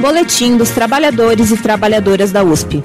Boletim dos Trabalhadores e Trabalhadoras da USP.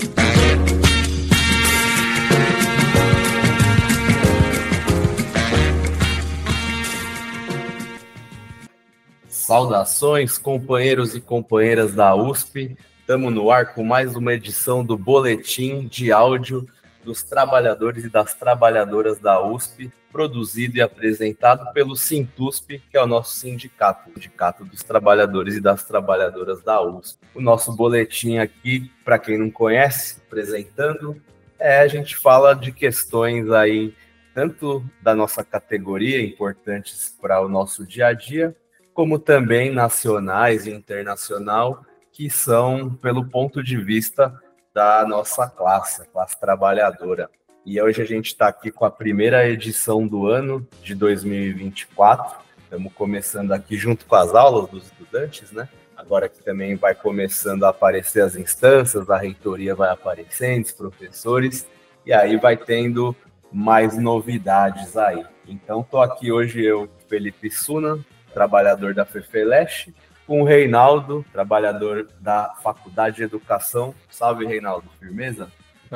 Saudações, companheiros e companheiras da USP. Estamos no ar com mais uma edição do Boletim de Áudio dos Trabalhadores e das Trabalhadoras da USP, produzido e apresentado pelo Sintusp, que é o nosso sindicato, Sindicato dos Trabalhadores e das Trabalhadoras da USP. O nosso boletim aqui, para quem não conhece, apresentando, é a gente fala de questões aí tanto da nossa categoria importantes para o nosso dia a dia, como também nacionais e internacional, que são pelo ponto de vista da nossa classe, classe trabalhadora. E hoje a gente está aqui com a primeira edição do ano de 2024. Estamos começando aqui junto com as aulas dos estudantes, né? Agora que também vai começando a aparecer as instâncias, a reitoria vai aparecendo, os professores, e aí vai tendo mais novidades aí. Então, estou aqui hoje eu, Felipe Suna, trabalhador da FEFELESH, com o Reinaldo, trabalhador da Faculdade de Educação. Salve, Reinaldo, firmeza?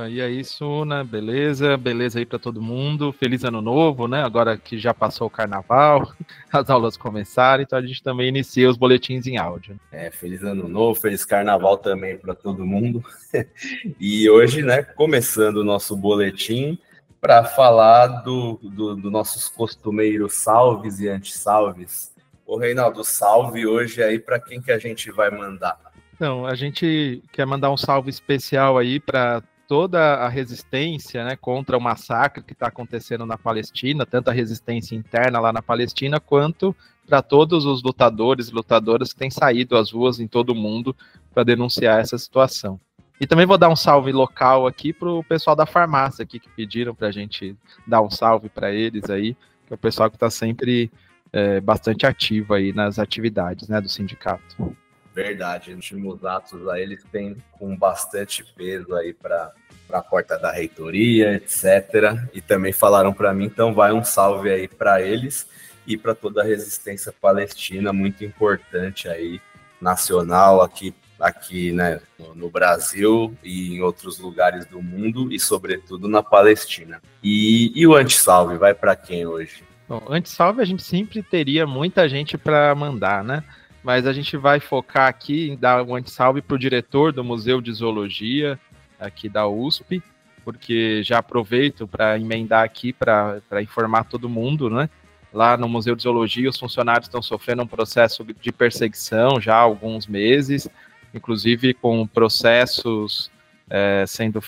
E aí, Suna, beleza? Beleza aí para todo mundo. Feliz ano novo, né? Agora que já passou o carnaval, as aulas começaram, então a gente também inicia os boletins em áudio. É, feliz ano novo, feliz carnaval também para todo mundo. e hoje, né, começando o nosso boletim para falar do, do, do nossos costumeiros salves e antissalves Ô, Reinaldo, salve hoje aí para quem que a gente vai mandar? Então, a gente quer mandar um salve especial aí para toda a resistência né, contra o massacre que está acontecendo na Palestina, tanto a resistência interna lá na Palestina, quanto para todos os lutadores e lutadoras que têm saído às ruas em todo o mundo para denunciar essa situação. E também vou dar um salve local aqui para o pessoal da farmácia aqui que pediram para a gente dar um salve para eles aí, que é o pessoal que está sempre é, bastante ativo aí nas atividades né, do sindicato. Verdade, nos últimos atos aí eles têm com bastante peso aí para a porta da reitoria, etc. E também falaram para mim, então vai um salve aí para eles e para toda a resistência palestina, muito importante aí, nacional aqui aqui né, no Brasil e em outros lugares do mundo e sobretudo na Palestina. E, e o anti-salve vai para quem hoje? Bom, antes salve a gente sempre teria muita gente para mandar, né? Mas a gente vai focar aqui em dar um anti-salve para o diretor do Museu de Zoologia aqui da USP, porque já aproveito para emendar aqui para informar todo mundo, né? Lá no Museu de Zoologia, os funcionários estão sofrendo um processo de perseguição já há alguns meses, inclusive com processos é, sendo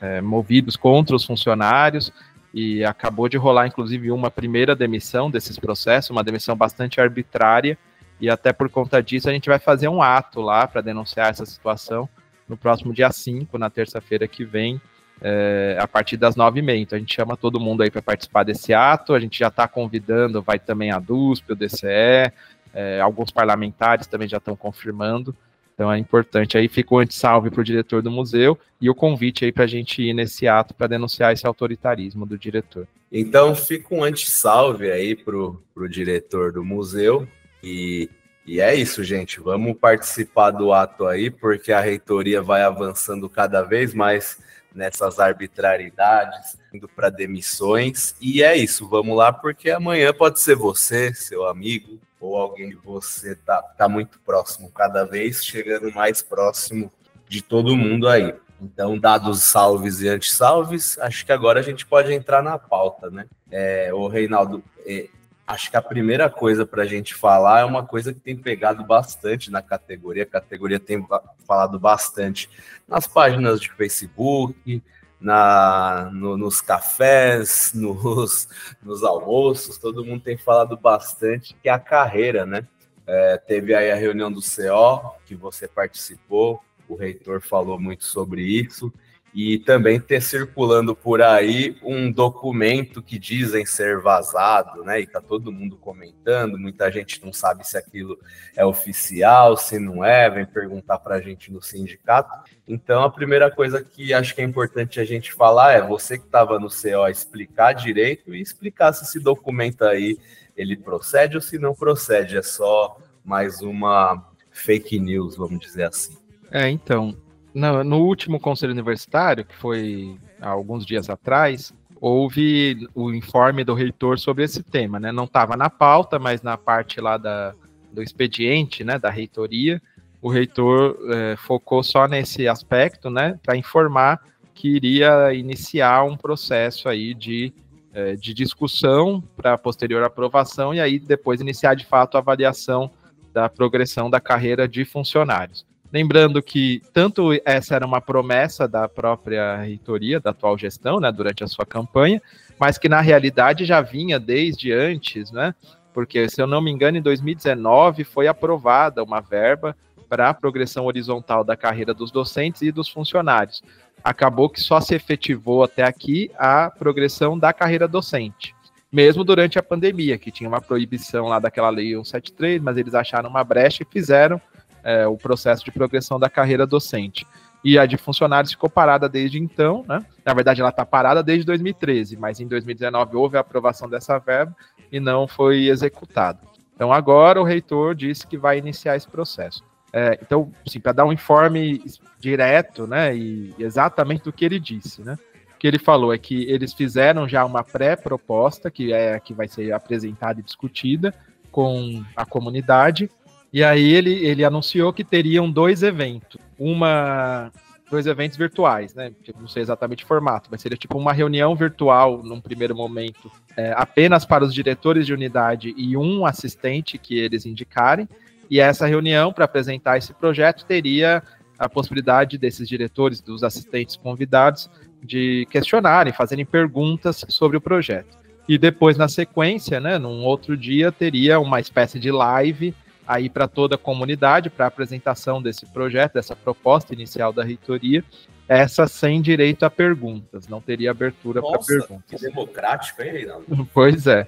é, movidos contra os funcionários e acabou de rolar, inclusive, uma primeira demissão desses processos, uma demissão bastante arbitrária, e até por conta disso a gente vai fazer um ato lá para denunciar essa situação no próximo dia 5, na terça-feira que vem, é, a partir das nove e meia. Então a gente chama todo mundo aí para participar desse ato, a gente já está convidando, vai também a DUSP, o DCE, é, alguns parlamentares também já estão confirmando, então é importante aí, fica o antissalve para o diretor do museu e o convite aí para a gente ir nesse ato para denunciar esse autoritarismo do diretor. Então fica um antissalve aí para o diretor do museu e, e é isso, gente. Vamos participar do ato aí, porque a reitoria vai avançando cada vez mais nessas arbitrariedades, indo para demissões. E é isso, vamos lá, porque amanhã pode ser você, seu amigo, ou alguém que você tá, tá muito próximo, cada vez chegando mais próximo de todo mundo aí. Então, dados salves e antissalves, acho que agora a gente pode entrar na pauta, né? É, o Reinaldo, é, acho que a primeira coisa para a gente falar é uma coisa que tem pegado bastante na categoria, a categoria tem falado bastante nas páginas de Facebook, na, no, nos cafés, nos, nos almoços, todo mundo tem falado bastante que é a carreira, né? É, teve aí a reunião do CO, que você participou, o reitor falou muito sobre isso, e também ter circulando por aí um documento que dizem ser vazado, né? E tá todo mundo comentando, muita gente não sabe se aquilo é oficial, se não é, vem perguntar para a gente no sindicato. Então, a primeira coisa que acho que é importante a gente falar é você que estava no CO explicar direito e explicar se esse documento aí ele procede ou se não procede. É só mais uma fake news, vamos dizer assim. É, então, no, no último conselho universitário, que foi há alguns dias atrás, houve o informe do reitor sobre esse tema, né? Não estava na pauta, mas na parte lá da, do expediente, né, da reitoria, o reitor é, focou só nesse aspecto, né, para informar que iria iniciar um processo aí de, é, de discussão para posterior aprovação e aí depois iniciar de fato a avaliação da progressão da carreira de funcionários. Lembrando que tanto essa era uma promessa da própria reitoria, da atual gestão, né, durante a sua campanha, mas que na realidade já vinha desde antes, né? Porque, se eu não me engano, em 2019 foi aprovada uma verba para a progressão horizontal da carreira dos docentes e dos funcionários. Acabou que só se efetivou até aqui a progressão da carreira docente mesmo durante a pandemia, que tinha uma proibição lá daquela lei 173, mas eles acharam uma brecha e fizeram é, o processo de progressão da carreira docente. E a de funcionários ficou parada desde então, né? Na verdade, ela está parada desde 2013, mas em 2019 houve a aprovação dessa verba e não foi executada. Então, agora o reitor disse que vai iniciar esse processo. É, então, assim, para dar um informe direto, né, e exatamente do que ele disse, né? O que ele falou é que eles fizeram já uma pré-proposta, que é que vai ser apresentada e discutida com a comunidade, e aí ele, ele anunciou que teriam dois eventos. Uma. Dois eventos virtuais, né? Não sei exatamente o formato, mas seria tipo uma reunião virtual num primeiro momento, é, apenas para os diretores de unidade e um assistente que eles indicarem. E essa reunião, para apresentar esse projeto, teria a possibilidade desses diretores, dos assistentes convidados, de questionarem, fazerem perguntas sobre o projeto. E depois, na sequência, né, num outro dia, teria uma espécie de live aí para toda a comunidade, para a apresentação desse projeto, dessa proposta inicial da reitoria, essa sem direito a perguntas, não teria abertura para perguntas. Que democrático, hein, Reinaldo? Pois é.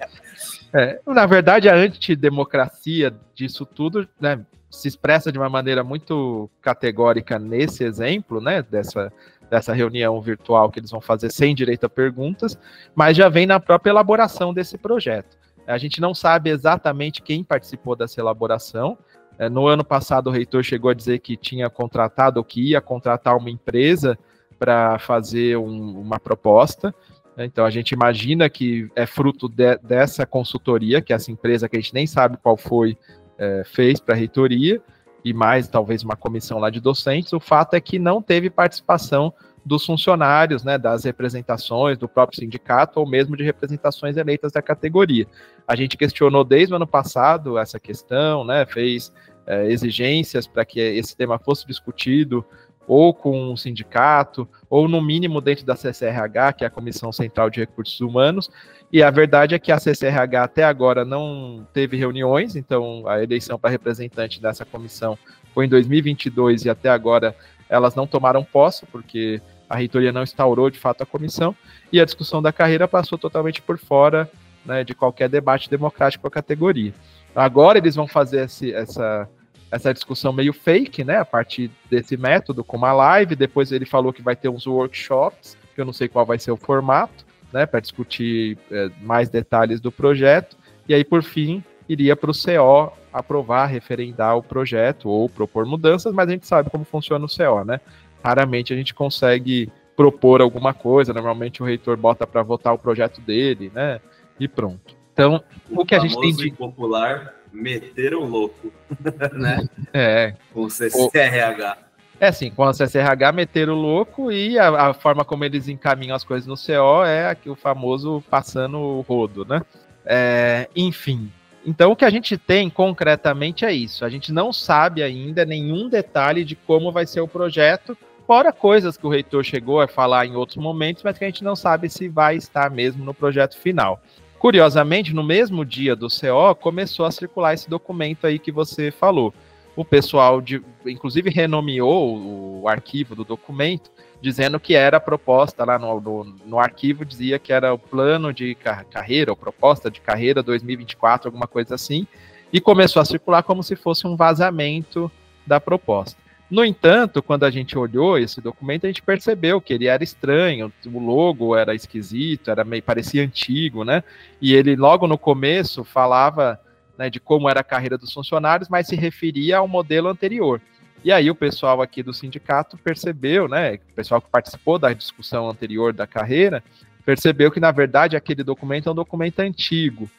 é. Na verdade, a antidemocracia disso tudo né, se expressa de uma maneira muito categórica nesse exemplo, né, dessa, dessa reunião virtual que eles vão fazer sem direito a perguntas, mas já vem na própria elaboração desse projeto. A gente não sabe exatamente quem participou dessa elaboração. É, no ano passado, o reitor chegou a dizer que tinha contratado ou que ia contratar uma empresa para fazer um, uma proposta. Então, a gente imagina que é fruto de, dessa consultoria, que essa empresa que a gente nem sabe qual foi, é, fez para a reitoria, e mais talvez uma comissão lá de docentes. O fato é que não teve participação dos funcionários, né, das representações do próprio sindicato ou mesmo de representações eleitas da categoria. A gente questionou desde o ano passado essa questão, né, fez é, exigências para que esse tema fosse discutido ou com o sindicato, ou no mínimo dentro da CCRH, que é a Comissão Central de Recursos Humanos, e a verdade é que a CCRH até agora não teve reuniões, então a eleição para representante dessa comissão foi em 2022 e até agora elas não tomaram posse, porque a reitoria não instaurou de fato a comissão, e a discussão da carreira passou totalmente por fora né, de qualquer debate democrático com a categoria. Agora eles vão fazer esse, essa, essa discussão meio fake, né, a partir desse método, com uma live, depois ele falou que vai ter uns workshops, que eu não sei qual vai ser o formato, né, para discutir é, mais detalhes do projeto, e aí, por fim, iria para o CO aprovar, referendar o projeto ou propor mudanças, mas a gente sabe como funciona o CO, né? Raramente a gente consegue propor alguma coisa, normalmente o reitor bota para votar o projeto dele, né? E pronto. Então, o, o que a gente tem de popular meter o louco, né? É. Com o CCRH. É assim, com a CCRH meter o louco e a, a, forma como eles encaminham as coisas no CO é aqui, o famoso passando o rodo, né? É, enfim, então, o que a gente tem concretamente é isso. A gente não sabe ainda nenhum detalhe de como vai ser o projeto, fora coisas que o reitor chegou a falar em outros momentos, mas que a gente não sabe se vai estar mesmo no projeto final. Curiosamente, no mesmo dia do CO, começou a circular esse documento aí que você falou. O pessoal, de, inclusive, renomeou o arquivo do documento dizendo que era a proposta lá no, no, no, arquivo, dizia que era o plano de carreira, ou proposta de carreira 2024, alguma coisa assim, e começou a circular como se fosse um vazamento da proposta. No entanto, quando a gente olhou esse documento, a gente percebeu que ele era estranho, o logo era esquisito, era meio parecia antigo, né? E ele logo no começo falava né, de como era a carreira dos funcionários, mas se referia ao modelo anterior. E aí o pessoal aqui do sindicato percebeu, né, o pessoal que participou da discussão anterior da carreira, percebeu que na verdade aquele documento é um documento antigo,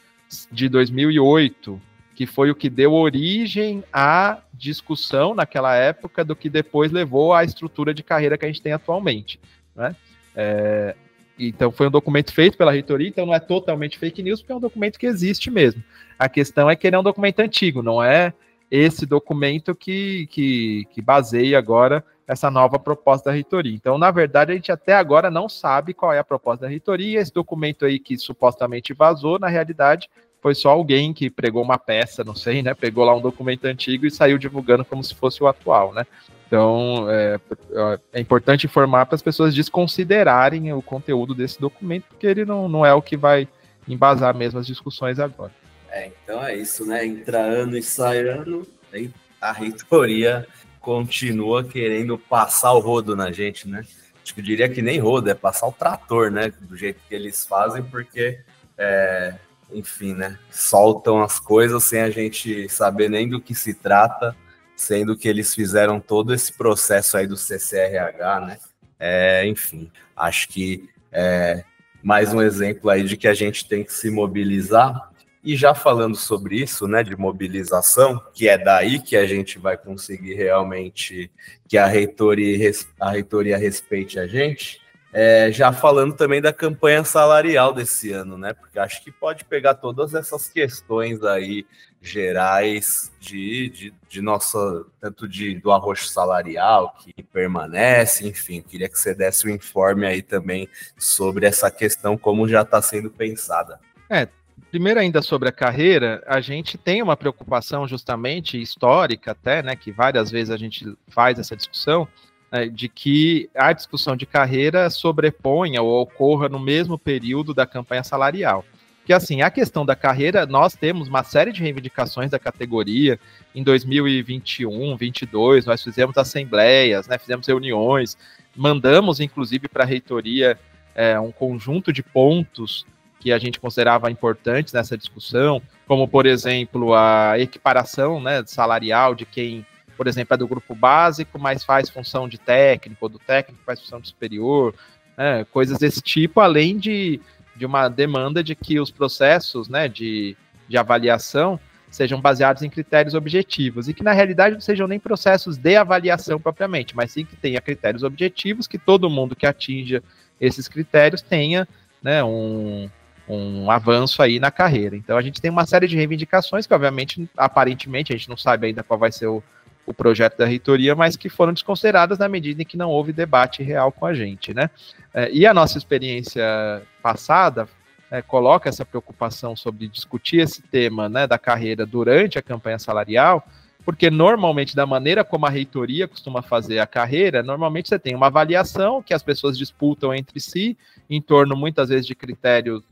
de 2008, que foi o que deu origem à discussão naquela época do que depois levou à estrutura de carreira que a gente tem atualmente, né? É, então foi um documento feito pela reitoria, então não é totalmente fake news, porque é um documento que existe mesmo. A questão é que ele é um documento antigo, não é esse documento que, que, que baseia agora essa nova proposta da reitoria. Então, na verdade, a gente até agora não sabe qual é a proposta da reitoria. Esse documento aí que supostamente vazou, na realidade, foi só alguém que pregou uma peça, não sei, né? Pegou lá um documento antigo e saiu divulgando como se fosse o atual, né? Então, é, é importante informar para as pessoas desconsiderarem o conteúdo desse documento, porque ele não, não é o que vai embasar mesmo as discussões agora. É, então é isso, né? Entra ano e sai ano, a reitoria continua querendo passar o rodo na gente, né? Acho que eu diria que nem rodo, é passar o trator, né? Do jeito que eles fazem, porque, é, enfim, né? Soltam as coisas sem a gente saber nem do que se trata sendo que eles fizeram todo esse processo aí do CCRH, né? É, enfim, acho que é mais um exemplo aí de que a gente tem que se mobilizar. E já falando sobre isso, né, de mobilização, que é daí que a gente vai conseguir realmente que a reitoria, a reitoria respeite a gente, é, já falando também da campanha salarial desse ano, né? Porque acho que pode pegar todas essas questões aí gerais de, de, de nossa, tanto de, do arroxo salarial que permanece, enfim, queria que você desse um informe aí também sobre essa questão, como já está sendo pensada. É, primeiro ainda sobre a carreira, a gente tem uma preocupação justamente histórica até, né, que várias vezes a gente faz essa discussão, né, de que a discussão de carreira sobreponha ou ocorra no mesmo período da campanha salarial. Porque, assim, a questão da carreira, nós temos uma série de reivindicações da categoria. Em 2021, 2022, nós fizemos assembleias, né, fizemos reuniões, mandamos, inclusive, para a reitoria é, um conjunto de pontos que a gente considerava importantes nessa discussão, como, por exemplo, a equiparação né, salarial de quem por exemplo, é do grupo básico, mas faz função de técnico, ou do técnico faz função de superior, né, coisas desse tipo, além de, de uma demanda de que os processos né, de, de avaliação sejam baseados em critérios objetivos e que na realidade não sejam nem processos de avaliação propriamente, mas sim que tenha critérios objetivos, que todo mundo que atinja esses critérios tenha né, um, um avanço aí na carreira. Então a gente tem uma série de reivindicações que, obviamente, aparentemente, a gente não sabe ainda qual vai ser o, o projeto da reitoria, mas que foram desconsideradas na medida em que não houve debate real com a gente, né? É, e a nossa experiência passada é, coloca essa preocupação sobre discutir esse tema né, da carreira durante a campanha salarial, porque normalmente, da maneira como a reitoria costuma fazer a carreira, normalmente você tem uma avaliação que as pessoas disputam entre si, em torno muitas vezes de critérios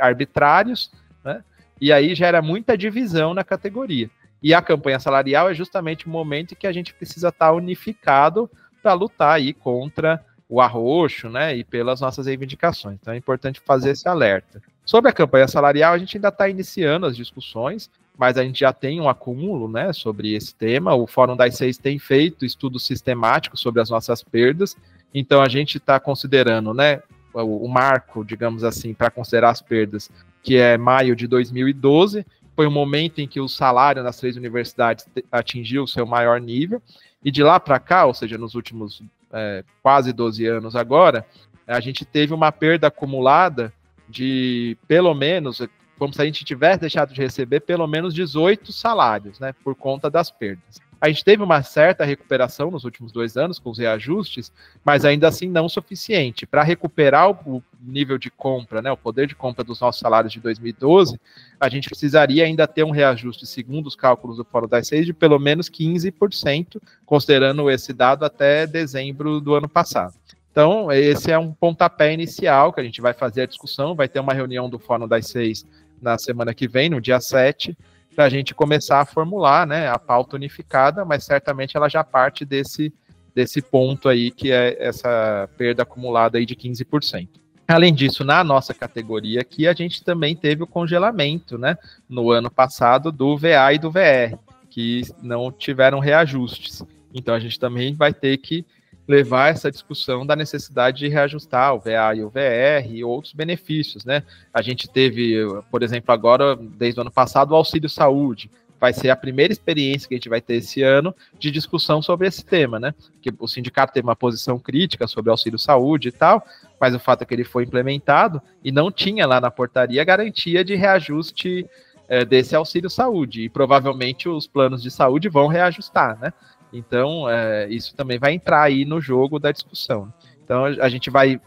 arbitrários, né? E aí gera muita divisão na categoria. E a campanha salarial é justamente o momento em que a gente precisa estar unificado para lutar aí contra o arroxo, né, e pelas nossas reivindicações. Então é importante fazer esse alerta. Sobre a campanha salarial, a gente ainda está iniciando as discussões, mas a gente já tem um acúmulo, né, sobre esse tema. O Fórum das Seis tem feito estudo sistemático sobre as nossas perdas, então a gente está considerando, né, o, o marco, digamos assim, para considerar as perdas, que é maio de 2012, foi o momento em que o salário nas três universidades atingiu o seu maior nível, e de lá para cá, ou seja, nos últimos é, quase 12 anos agora, a gente teve uma perda acumulada de pelo menos, como se a gente tivesse deixado de receber pelo menos 18 salários, né, por conta das perdas. A gente teve uma certa recuperação nos últimos dois anos com os reajustes, mas ainda assim não suficiente. Para recuperar o nível de compra, né, o poder de compra dos nossos salários de 2012, a gente precisaria ainda ter um reajuste, segundo os cálculos do Fórum das Seis, de pelo menos 15%, considerando esse dado até dezembro do ano passado. Então, esse é um pontapé inicial que a gente vai fazer a discussão. Vai ter uma reunião do Fórum das Seis na semana que vem, no dia 7, para a gente começar a formular né, a pauta unificada, mas certamente ela já parte desse, desse ponto aí, que é essa perda acumulada aí de 15%. Além disso, na nossa categoria aqui, a gente também teve o congelamento, né, no ano passado, do VA e do VR, que não tiveram reajustes. Então, a gente também vai ter que levar essa discussão da necessidade de reajustar o VA e o VR e outros benefícios, né? A gente teve, por exemplo, agora, desde o ano passado, o auxílio saúde. Vai ser a primeira experiência que a gente vai ter esse ano de discussão sobre esse tema, né? Que o sindicato teve uma posição crítica sobre o auxílio saúde e tal, mas o fato é que ele foi implementado e não tinha lá na portaria garantia de reajuste é, desse auxílio saúde. E provavelmente os planos de saúde vão reajustar, né? Então, é, isso também vai entrar aí no jogo da discussão. Então, a gente vai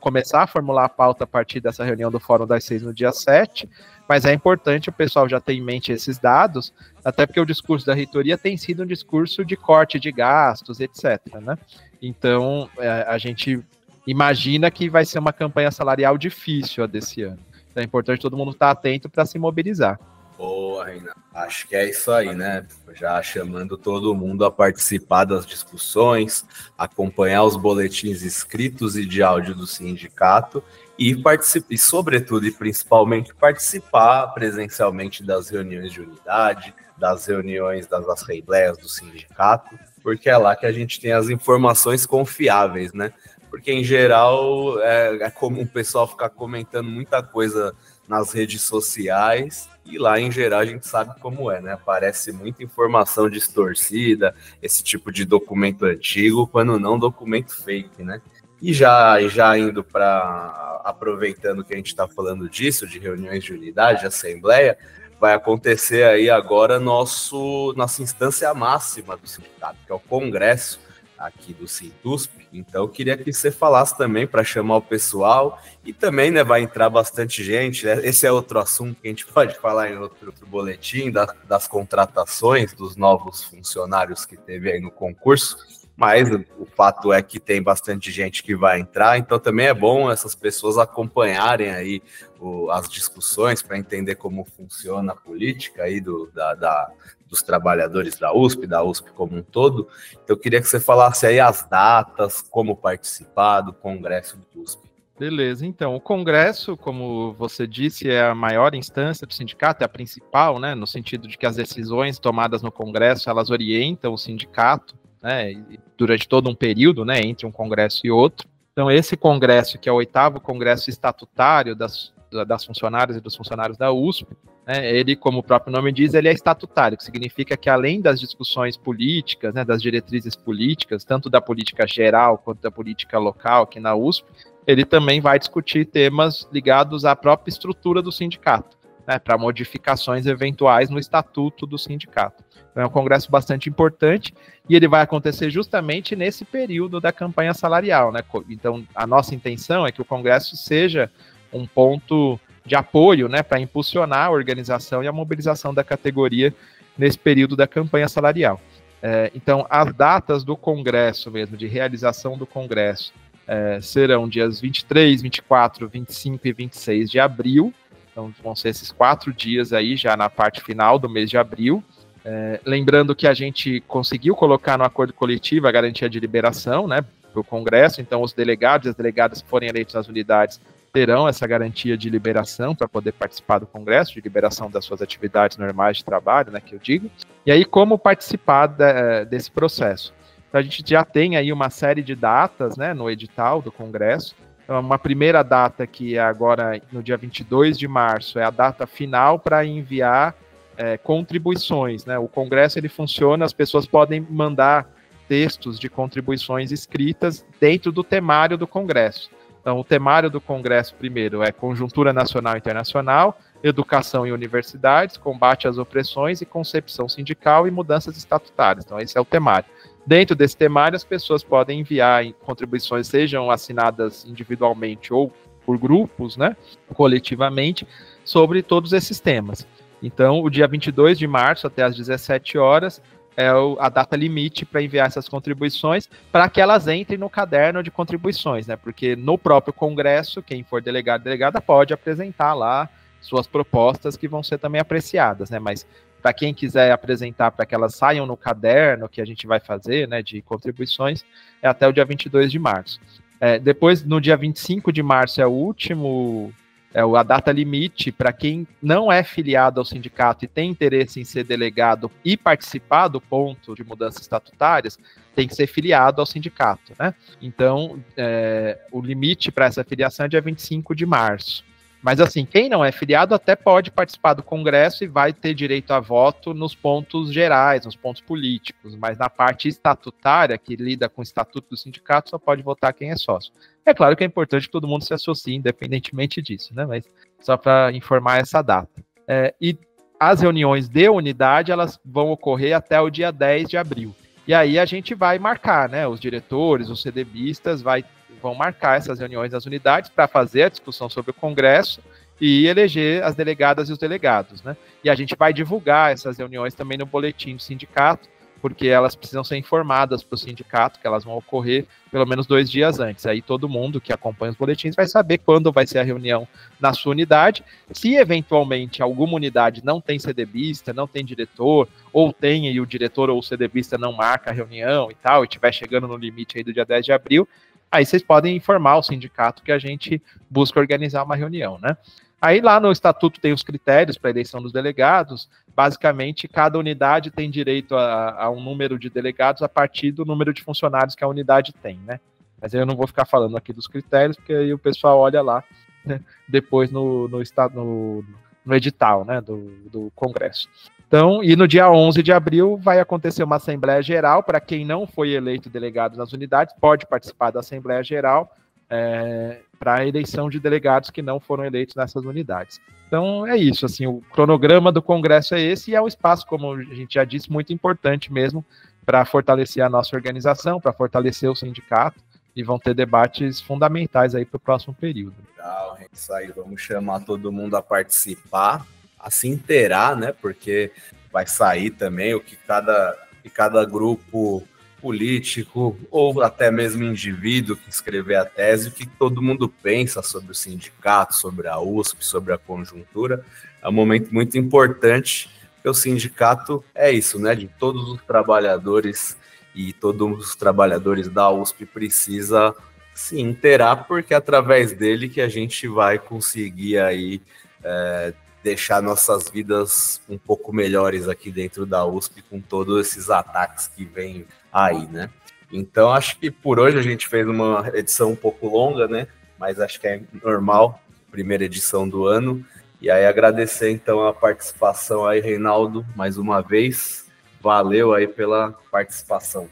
começar a formular a pauta a partir dessa reunião do Fórum das Seis no dia 7, mas é importante o pessoal já ter em mente esses dados, até porque o discurso da reitoria tem sido um discurso de corte de gastos, etc. Né? Então, é, a gente imagina que vai ser uma campanha salarial difícil a desse ano. Então, é importante todo mundo estar atento para se mobilizar. Boa, Reina. Acho que é isso aí, né? Já chamando todo mundo a participar das discussões, acompanhar os boletins escritos e de áudio do sindicato e participar, e sobretudo e principalmente participar presencialmente das reuniões de unidade, das reuniões das assembleias do sindicato, porque é lá que a gente tem as informações confiáveis, né? Porque em geral é, é comum o pessoal ficar comentando muita coisa nas redes sociais e lá em geral a gente sabe como é, né? Aparece muita informação distorcida, esse tipo de documento antigo, quando não documento fake, né? E já, já indo para aproveitando que a gente está falando disso, de reuniões de unidade, de assembleia, vai acontecer aí agora nosso nossa instância máxima do sindicato, que é o congresso aqui do Sintusp. Então, queria que você falasse também para chamar o pessoal e também né, vai entrar bastante gente. Né? Esse é outro assunto que a gente pode falar em outro, outro boletim da, das contratações dos novos funcionários que teve aí no concurso. Mas o fato é que tem bastante gente que vai entrar, então também é bom essas pessoas acompanharem aí o, as discussões para entender como funciona a política aí do, da, da, dos trabalhadores da USP, da USP como um todo. Então, eu queria que você falasse aí as datas, como participar do Congresso do USP. Beleza, então, o Congresso, como você disse, é a maior instância do sindicato, é a principal, né, no sentido de que as decisões tomadas no Congresso, elas orientam o sindicato, né, durante todo um período, né, entre um Congresso e outro. Então, esse Congresso, que é o oitavo Congresso estatutário das, das funcionárias e dos funcionários da USP, né, ele, como o próprio nome diz, ele é estatutário, que significa que além das discussões políticas, né, das diretrizes políticas, tanto da política geral quanto da política local aqui na USP, ele também vai discutir temas ligados à própria estrutura do sindicato, né, para modificações eventuais no estatuto do sindicato. Então é um congresso bastante importante e ele vai acontecer justamente nesse período da campanha salarial. Né? Então, a nossa intenção é que o congresso seja um ponto de apoio né, para impulsionar a organização e a mobilização da categoria nesse período da campanha salarial. É, então, as datas do Congresso mesmo, de realização do Congresso, é, serão dias 23, 24, 25 e 26 de abril. Então, vão ser esses quatro dias aí, já na parte final do mês de abril. É, lembrando que a gente conseguiu colocar no acordo coletivo a garantia de liberação, né, para o Congresso. Então, os delegados e as delegadas que forem eleitos nas unidades terão essa garantia de liberação para poder participar do Congresso, de liberação das suas atividades normais de trabalho, né, que eu digo. E aí, como participar de, desse processo? Então, a gente já tem aí uma série de datas, né, no edital do Congresso. Então, uma primeira data que é agora no dia 22 de março é a data final para enviar é, contribuições, né? O Congresso ele funciona, as pessoas podem mandar textos de contribuições escritas dentro do temário do Congresso. Então, o temário do Congresso, primeiro, é Conjuntura Nacional e Internacional, Educação e Universidades, Combate às Opressões e Concepção Sindical e Mudanças Estatutárias. Então, esse é o temário. Dentro desse temário, as pessoas podem enviar contribuições, sejam assinadas individualmente ou por grupos, né, coletivamente, sobre todos esses temas. Então, o dia 22 de março, até às 17 horas, é a data limite para enviar essas contribuições, para que elas entrem no caderno de contribuições, né? Porque no próprio Congresso, quem for delegado, delegada, pode apresentar lá suas propostas que vão ser também apreciadas, né? Mas para quem quiser apresentar para que elas saiam no caderno que a gente vai fazer, né, de contribuições, é até o dia 22 de março. É, depois, no dia 25 de março, é o último, é a data limite para quem não é filiado ao sindicato e tem interesse em ser delegado e participar do ponto de mudanças estatutárias, tem que ser filiado ao sindicato, né? Então, é, o limite para essa filiação é dia 25 de março. Mas assim, quem não é filiado até pode participar do Congresso e vai ter direito a voto nos pontos gerais, nos pontos políticos, mas na parte estatutária, que lida com o estatuto do sindicato, só pode votar quem é sócio. É claro que é importante que todo mundo se associe, independentemente disso, né? Mas só para informar essa data. É, e as reuniões de unidade, elas vão ocorrer até o dia 10 de abril. E aí a gente vai marcar, né? Os diretores, os CDBistas, vai vão marcar essas reuniões nas unidades para fazer a discussão sobre o Congresso e eleger as delegadas e os delegados, né? E a gente vai divulgar essas reuniões também no boletim do sindicato, porque elas precisam ser informadas para o sindicato que elas vão ocorrer pelo menos dois dias antes. Aí todo mundo que acompanha os boletins vai saber quando vai ser a reunião na sua unidade. Se eventualmente alguma unidade não tem CDBista, não tem diretor, ou tem e o diretor ou o CDBista não marca a reunião e tal, e estiver chegando no limite aí do dia 10 de abril, aí vocês podem informar o sindicato que a gente busca organizar uma reunião, né? Aí lá no estatuto tem os critérios para eleição dos delegados. Basicamente, cada unidade tem direito a, a, um número de delegados a partir do número de funcionários que a unidade tem, né? Mas eu não vou ficar falando aqui dos critérios, porque aí o pessoal olha lá né, depois no, no, no, no edital né, do, do Congresso. Então, e no dia 11 de abril vai acontecer uma Assembleia Geral. Para quem não foi eleito delegado nas unidades, pode participar da Assembleia Geral é, para a eleição de delegados que não foram eleitos nessas unidades. Então, é isso. Assim, o cronograma do Congresso é esse e é um espaço, como a gente já disse, muito importante mesmo para fortalecer a nossa organização, para fortalecer o sindicato e vão ter debates fundamentais aí para o próximo período. Legal, é isso aí. Vamos chamar todo mundo a participar a se inteirar, né? Porque vai sair também o que cada, que cada grupo político ou até mesmo indivíduo que escrever a tese, o que todo mundo pensa sobre o sindicato, sobre a USP, sobre a conjuntura. É um momento muito importante, porque o sindicato é isso, né? De todos os trabalhadores e todos os trabalhadores da USP precisa se inteirar, porque é através dele que a gente vai conseguir aí é, deixar nossas vidas um pouco melhores aqui dentro da USP com todos esses ataques que vêm aí, né? Então acho que por hoje a gente fez uma edição um pouco longa, né? Mas acho que é normal, primeira edição do ano. E aí agradecer então a participação aí, Reinaldo, mais uma vez. Valeu aí pela participação.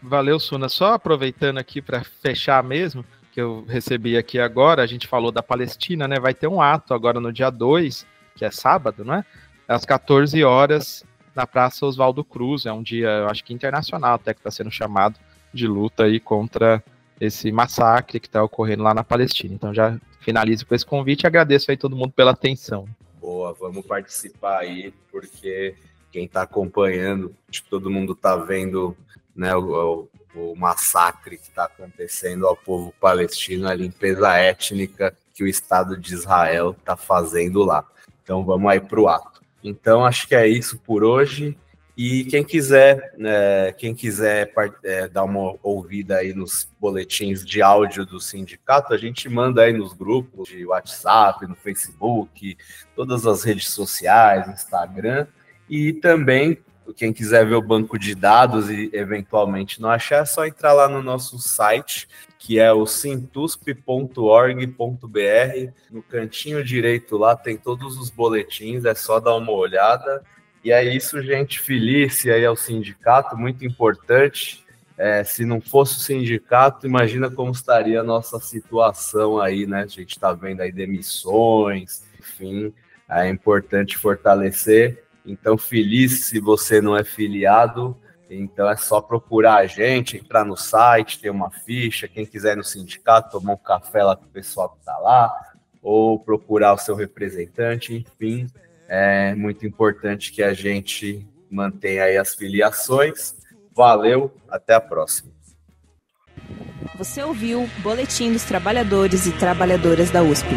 Valeu, Suna. Só aproveitando aqui para fechar mesmo, que eu recebi aqui agora, a gente falou da Palestina, né? Vai ter um ato agora no dia 2 que é sábado, não é? Às 14 horas, na Praça Oswaldo Cruz. É um dia, eu acho que internacional até que está sendo chamado de luta aí contra esse massacre que está ocorrendo lá na Palestina. Então já finalizo com esse convite e agradeço aí todo mundo pela atenção. Boa, vamos participar aí, porque quem está acompanhando, todo mundo está vendo né, o, o, o massacre que está acontecendo ao povo palestino, a limpeza étnica que o Estado de Israel está fazendo lá. Então vamos aí para o ato. Então acho que é isso por hoje. E quem quiser, né, quem quiser é, dar uma ouvida aí nos boletins de áudio do sindicato, a gente manda aí nos grupos de WhatsApp, no Facebook, todas as redes sociais, Instagram. E também, quem quiser ver o banco de dados e eventualmente não achar, é só entrar lá no nosso site, que é o sintusp.org.br. No cantinho direito lá tem todos os boletins, é só dar uma olhada. E é isso, gente. Feliz aí ao sindicato, muito importante. É, se não fosse o sindicato, imagina como estaria a nossa situação aí, né? A gente está vendo aí demissões, enfim, é importante fortalecer. Então, feliz se você não é filiado, então é só procurar a gente, entrar no site, ter uma ficha, quem quiser ir no sindicato, tomar um café lá com o pessoal que está lá, ou procurar o seu representante, enfim, é muito importante que a gente mantenha aí as filiações. Valeu, até a próxima. Você ouviu Boletim dos Trabalhadores e Trabalhadoras da USP.